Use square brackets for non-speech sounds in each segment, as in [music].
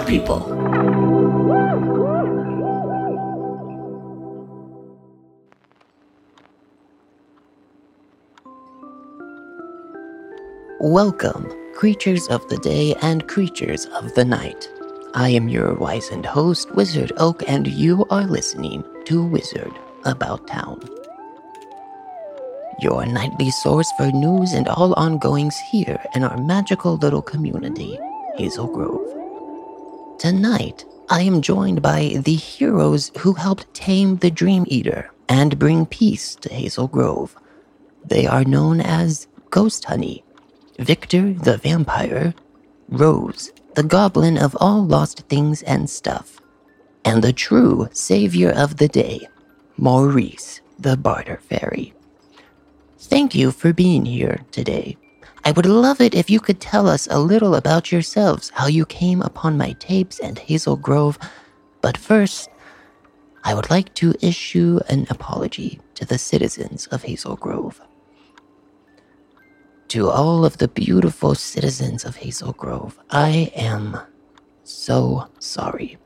People. Welcome, creatures of the day and creatures of the night. I am your wizened host, Wizard Oak, and you are listening to Wizard About Town. Your nightly source for news and all ongoings here in our magical little community, Hazel Grove. Tonight, I am joined by the heroes who helped tame the Dream Eater and bring peace to Hazel Grove. They are known as Ghost Honey, Victor the Vampire, Rose, the Goblin of all lost things and stuff, and the true savior of the day, Maurice the Barter Fairy. Thank you for being here today. I would love it if you could tell us a little about yourselves, how you came upon my tapes and Hazel Grove. But first, I would like to issue an apology to the citizens of Hazel Grove. To all of the beautiful citizens of Hazel Grove, I am so sorry.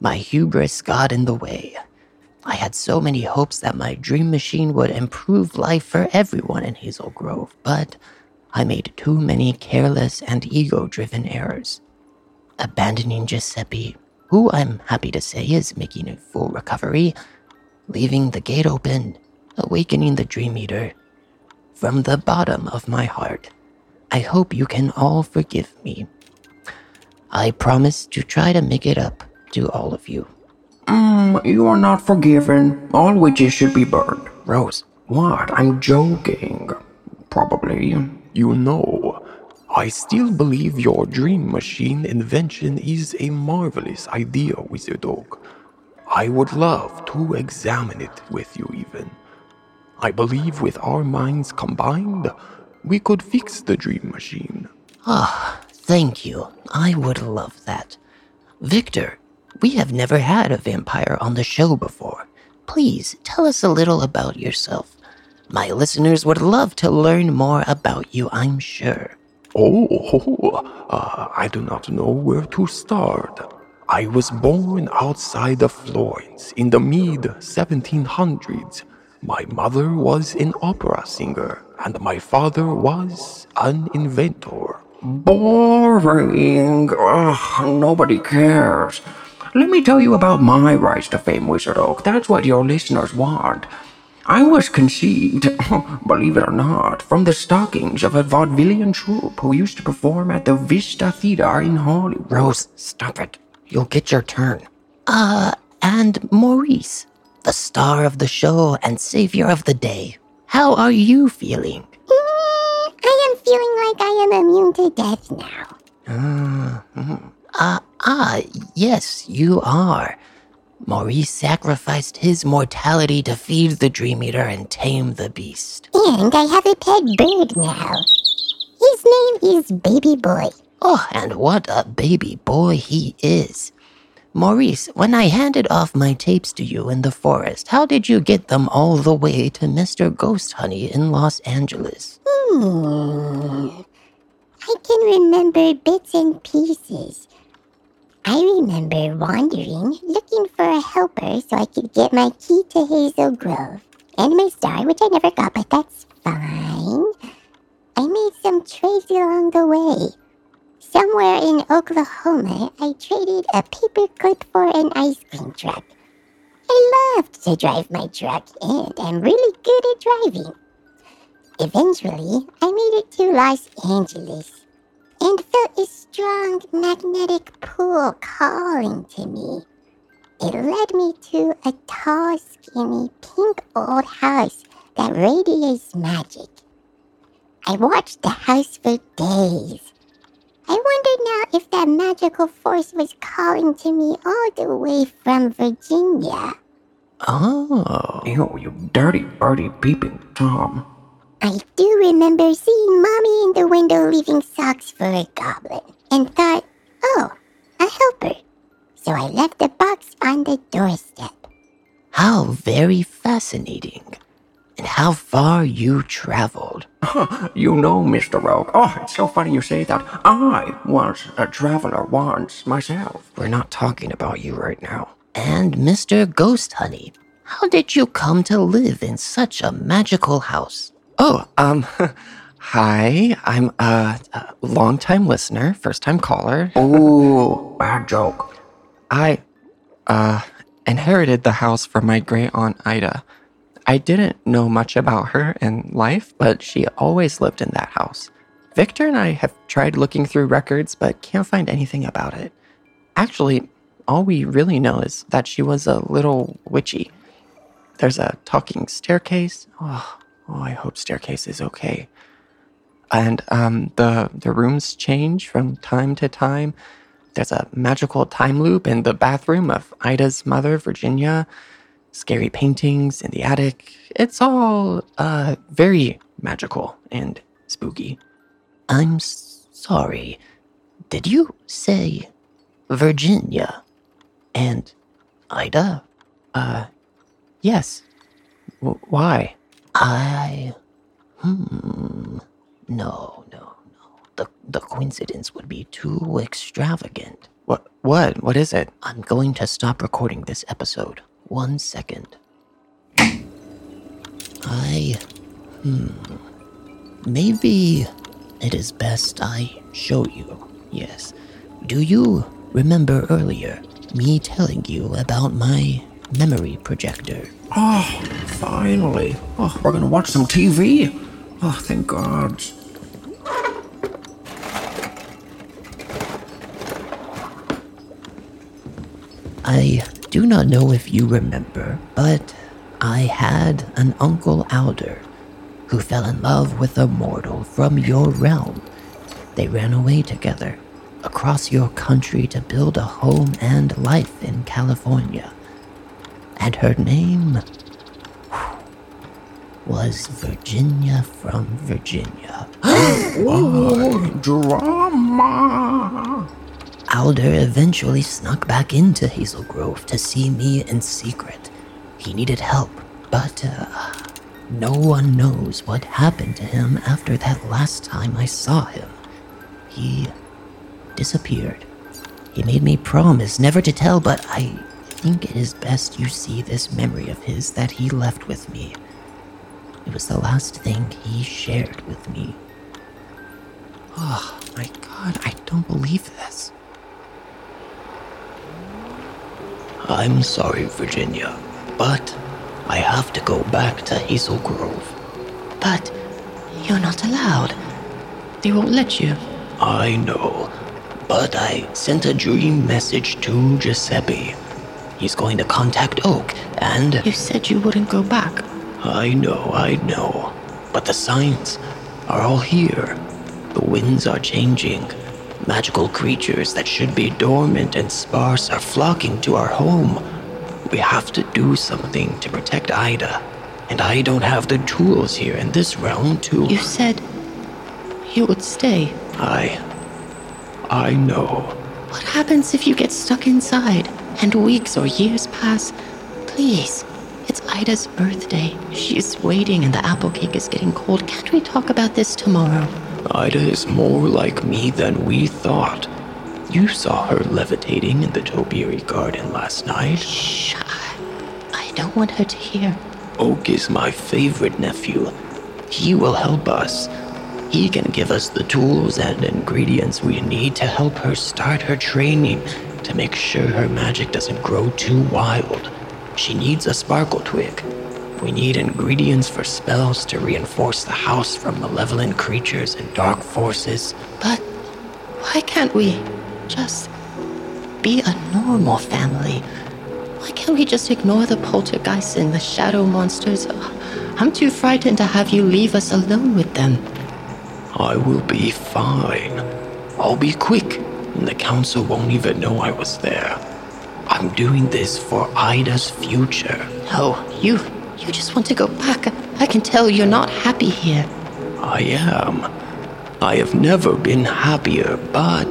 My hubris got in the way. I had so many hopes that my dream machine would improve life for everyone in Hazel Grove, but I made too many careless and ego driven errors. Abandoning Giuseppe, who I'm happy to say is making a full recovery, leaving the gate open, awakening the Dream Eater. From the bottom of my heart, I hope you can all forgive me. I promise to try to make it up to all of you. Mm, you are not forgiven. All witches should be burned. Rose, What? I'm joking. Probably. You know, I still believe your dream machine invention is a marvelous idea, Wizard Oak. I would love to examine it with you, even. I believe with our minds combined, we could fix the dream machine. Ah, thank you. I would love that. Victor, we have never had a vampire on the show before. Please tell us a little about yourself. My listeners would love to learn more about you, I'm sure. Oh, [laughs] uh, I do not know where to start. I was born outside of Florence in the mid 1700s. My mother was an opera singer, and my father was an inventor. Boring. Ugh, nobody cares. Let me tell you about my rise to fame, Wizard Oak. That's what your listeners want. I was conceived, [laughs] believe it or not, from the stockings of a vaudevillian troupe who used to perform at the Vista Theater in Hollywood. Rose, stop it. You'll get your turn. Uh, and Maurice, the star of the show and savior of the day. How are you feeling? Mm, I am feeling like I am immune to death now. Ah, ah, yes, you are. Maurice sacrificed his mortality to feed the Dream Eater and tame the beast. And I have a pet bird now. His name is Baby Boy. Oh, and what a baby boy he is. Maurice, when I handed off my tapes to you in the forest, how did you get them all the way to Mr. Ghost Honey in Los Angeles? Hmm. I can remember bits and pieces. I remember wandering, looking for a helper so I could get my key to Hazel Grove. And my star, which I never got, but that's fine. I made some trades along the way. Somewhere in Oklahoma, I traded a paperclip for an ice cream truck. I loved to drive my truck, and I'm really good at driving. Eventually, I made it to Los Angeles and felt a strong magnetic pull calling to me. It led me to a tall, skinny, pink old house that radiates magic. I watched the house for days. I wondered now if that magical force was calling to me all the way from Virginia. Oh, Ew, you dirty dirty peeping Tom. I do remember seeing Mommy in the window leaving socks for a goblin and thought, oh, a helper. So I left the box on the doorstep. how very fascinating. And how far you traveled. [laughs] You know, Mr. Rogue. Oh, it's so funny you say that. I was a traveler once myself. We're not talking about you right now. And Mr. Ghost Honey, how did you come to live in such a magical house? Oh, um, [laughs] hi. I'm a, a long-time listener, first-time caller. Ooh, bad joke. I, uh, inherited the house from my great aunt Ida. I didn't know much about her in life, but she always lived in that house. Victor and I have tried looking through records, but can't find anything about it. Actually, all we really know is that she was a little witchy. There's a talking staircase. Oh, oh I hope staircase is okay. And um, the the rooms change from time to time. There's a magical time loop in the bathroom of Ida's mother, Virginia. Scary paintings in the attic. It's all uh, very magical and spooky. I'm sorry. Did you say Virginia and Ida? Uh, yes. W- why? I. Hmm. No, no, no. The, the coincidence would be too extravagant. What? What? What is it? I'm going to stop recording this episode. One second. I. Hmm. Maybe it is best I show you. Yes. Do you remember earlier me telling you about my memory projector? Oh, finally. Oh, we're gonna watch some TV. Oh, ah, thank God. I do not know if you remember, but I had an Uncle Alder who fell in love with a mortal from your realm. They ran away together across your country to build a home and life in California. And her name was Virginia from Virginia. [gasps] Oh, drama. Alder eventually snuck back into Hazel Grove to see me in secret. He needed help, but uh, no one knows what happened to him after that last time I saw him. He disappeared. He made me promise never to tell, but I think it is best you see this memory of his that he left with me. It was the last thing he shared with me. Oh my god, I don't believe this. I'm sorry, Virginia, but I have to go back to Hazel Grove. But you're not allowed. They won't let you. I know, but I sent a dream message to Giuseppe. He's going to contact Oak, and. You said you wouldn't go back. I know, I know. But the signs are all here. The winds are changing. Magical creatures that should be dormant and sparse are flocking to our home. We have to do something to protect Ida. And I don't have the tools here in this realm to. You said you would stay. I. I know. What happens if you get stuck inside and weeks or years pass? Please. It's Ida's birthday. She's waiting and the apple cake is getting cold. Can't we talk about this tomorrow? Ida is more like me than we thought. You saw her levitating in the topiary garden last night. Shh. I don't want her to hear. Oak is my favorite nephew. He will help us. He can give us the tools and ingredients we need to help her start her training to make sure her magic doesn't grow too wild. She needs a sparkle twig. We need ingredients for spells to reinforce the house from malevolent creatures and dark forces. But why can't we just be a normal family? Why can't we just ignore the poltergeists and the shadow monsters? Uh, I'm too frightened to have you leave us alone with them. I will be fine. I'll be quick, and the council won't even know I was there. I'm doing this for Ida's future. No, you you just want to go back. I can tell you're not happy here. I am. I have never been happier, but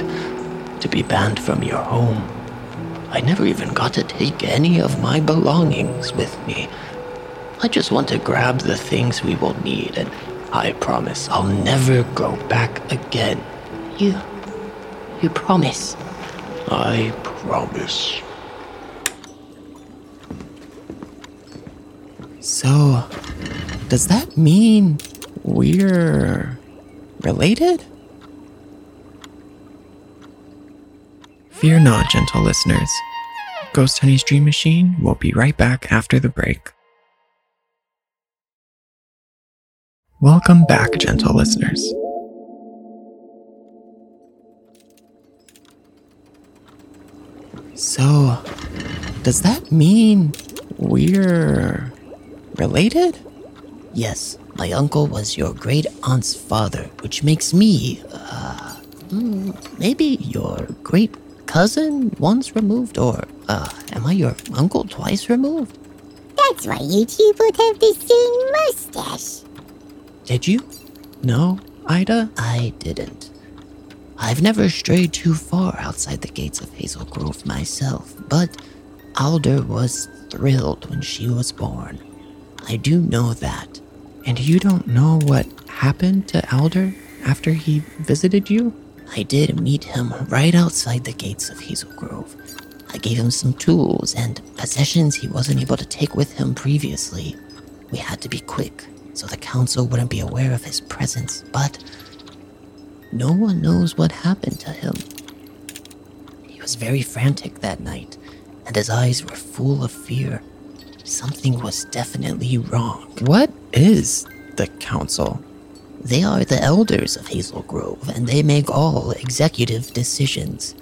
to be banned from your home. I never even got to take any of my belongings with me. I just want to grab the things we will need, and I promise I'll never go back again. You. You promise. I promise. So, does that mean we're related? Fear not, gentle listeners. Ghost Honey's Dream Machine will be right back after the break. Welcome back, gentle listeners. So, does that mean we're related? Yes, my uncle was your great aunt's father, which makes me, uh, hmm, maybe your great cousin once removed, or, uh, am I your uncle twice removed? That's why you two both have the same mustache. Did you? No, Ida? I didn't. I've never strayed too far outside the gates of Hazel Grove myself, but Alder was thrilled when she was born. I do know that. And you don't know what happened to Alder after he visited you? I did meet him right outside the gates of Hazel Grove. I gave him some tools and possessions he wasn't able to take with him previously. We had to be quick so the council wouldn't be aware of his presence, but no one knows what happened to him. He was very frantic that night, and his eyes were full of fear. Something was definitely wrong. What is the council? They are the elders of Hazel Grove, and they make all executive decisions.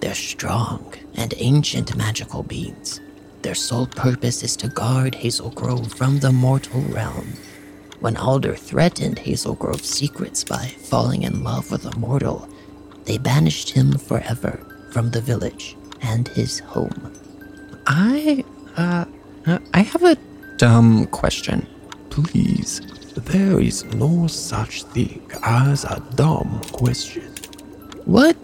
They're strong and ancient magical beings. Their sole purpose is to guard Hazel Grove from the mortal realm. When Alder threatened Hazel Grove's secrets by falling in love with a mortal, they banished him forever from the village and his home. I, uh, uh, I have a dumb question. Please, there is no such thing as a dumb question. What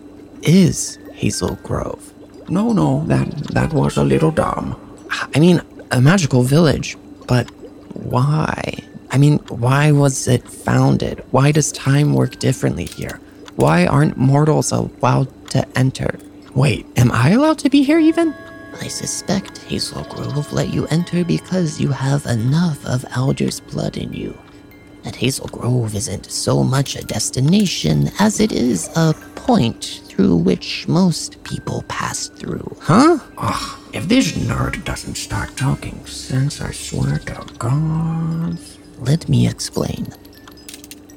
is Hazel Grove? No, no, that that was a little dumb. I mean, a magical village, but why? I mean, why was it founded? Why does time work differently here? Why aren't mortals allowed to enter? Wait, am I allowed to be here even? I suspect Hazel Grove let you enter because you have enough of Alder's blood in you. And Hazel Grove isn't so much a destination as it is a point through which most people pass through. Huh? Ugh, if this nerd doesn't start talking sense, I swear to God. Let me explain.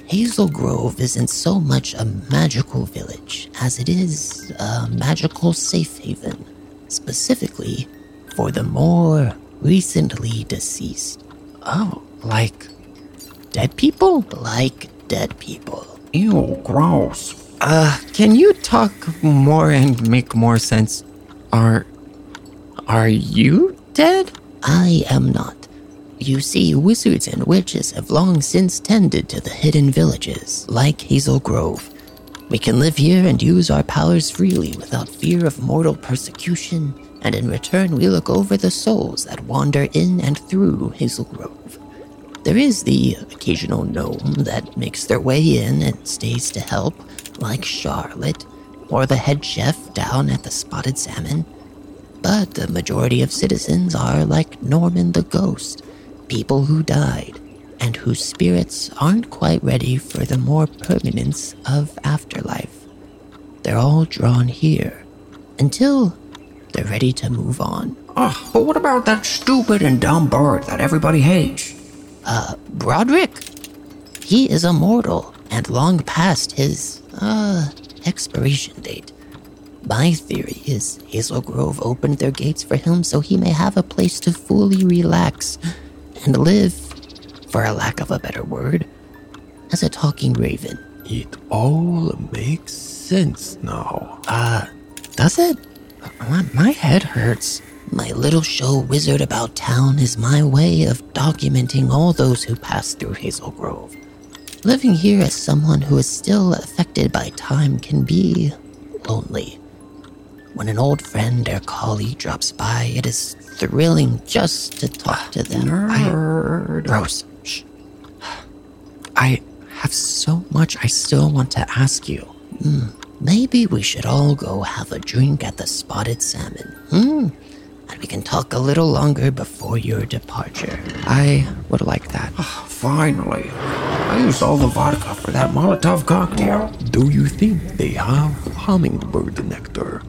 Hazel Grove isn't so much a magical village as it is a magical safe haven, specifically for the more recently deceased. Oh, like dead people? Like dead people. Ew, gross. Uh, can you talk more and make more sense? Are are you dead? I am not. You see, wizards and witches have long since tended to the hidden villages, like Hazel Grove. We can live here and use our powers freely without fear of mortal persecution, and in return, we look over the souls that wander in and through Hazel Grove. There is the occasional gnome that makes their way in and stays to help, like Charlotte, or the head chef down at the Spotted Salmon. But the majority of citizens are like Norman the Ghost, people who died, and whose spirits aren't quite ready for the more permanence of afterlife. They're all drawn here until they're ready to move on. Ugh, but what about that stupid and dumb bird that everybody hates? Uh, Broderick? He is a mortal and long past his, uh, expiration date. My theory is Hazel Grove opened their gates for him so he may have a place to fully relax and live, for a lack of a better word, as a talking raven. It all makes sense now. Uh, does it? My, my head hurts. My little show Wizard About Town is my way of documenting all those who pass through Hazel Grove. Living here as someone who is still affected by time can be lonely. When an old friend or colleague drops by, it is thrilling just to talk to them. Nerd. Gross. Shh. I have so much I still want to ask you. Hmm, maybe we should all go have a drink at the Spotted Salmon. Hmm? And we can talk a little longer before your departure. I would like that. Finally. I used all the vodka for that Molotov cocktail. Do you think they have hummingbird nectar?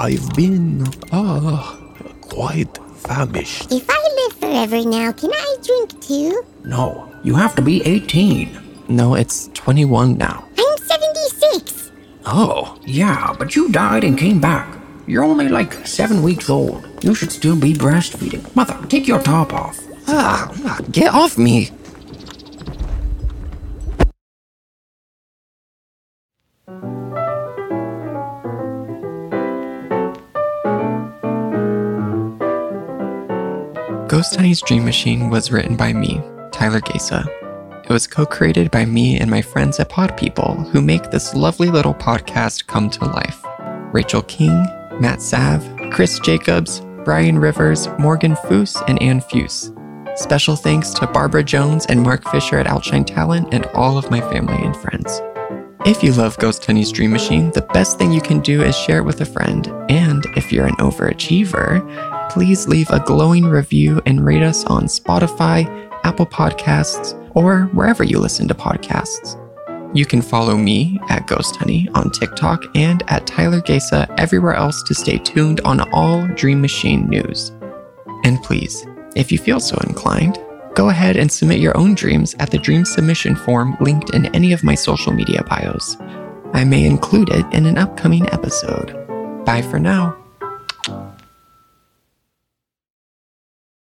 I've been, uh, quite famished. If I live forever now, can I drink too? No, you have to be 18. No, it's 21 now. I'm 76. Oh, Yeah, but you died and came back. You're only like seven weeks old. You should still be breastfeeding. Mother, take your top off. ah, ah, get off me. Ghost Honey's Dream Machine was written by me, Tyler Gaca. It was co created by me and my friends at Pod People, who make this lovely little podcast come to life. Rachel King, Matt Sav, Chris Jacobs, Brian Rivers, Morgan Foose, and Ann Fuse. Special thanks to Barbara Jones and Mark Fisher at Outshine Talent and all of my family and friends. If you love Ghost Honey's Dream Machine, the best thing you can do is share it with a friend. And if you're an overachiever, please leave a glowing review and rate us on Spotify, Apple Podcasts, or wherever you listen to podcasts. You can follow me at Ghost Honey on TikTok and at Tyler Gaca everywhere else to stay tuned on all Dream Machine news. And please, if you feel so inclined, go ahead and submit your own dreams at the dream submission form linked in any of my social media bios. I may include it in an upcoming episode. Bye for now.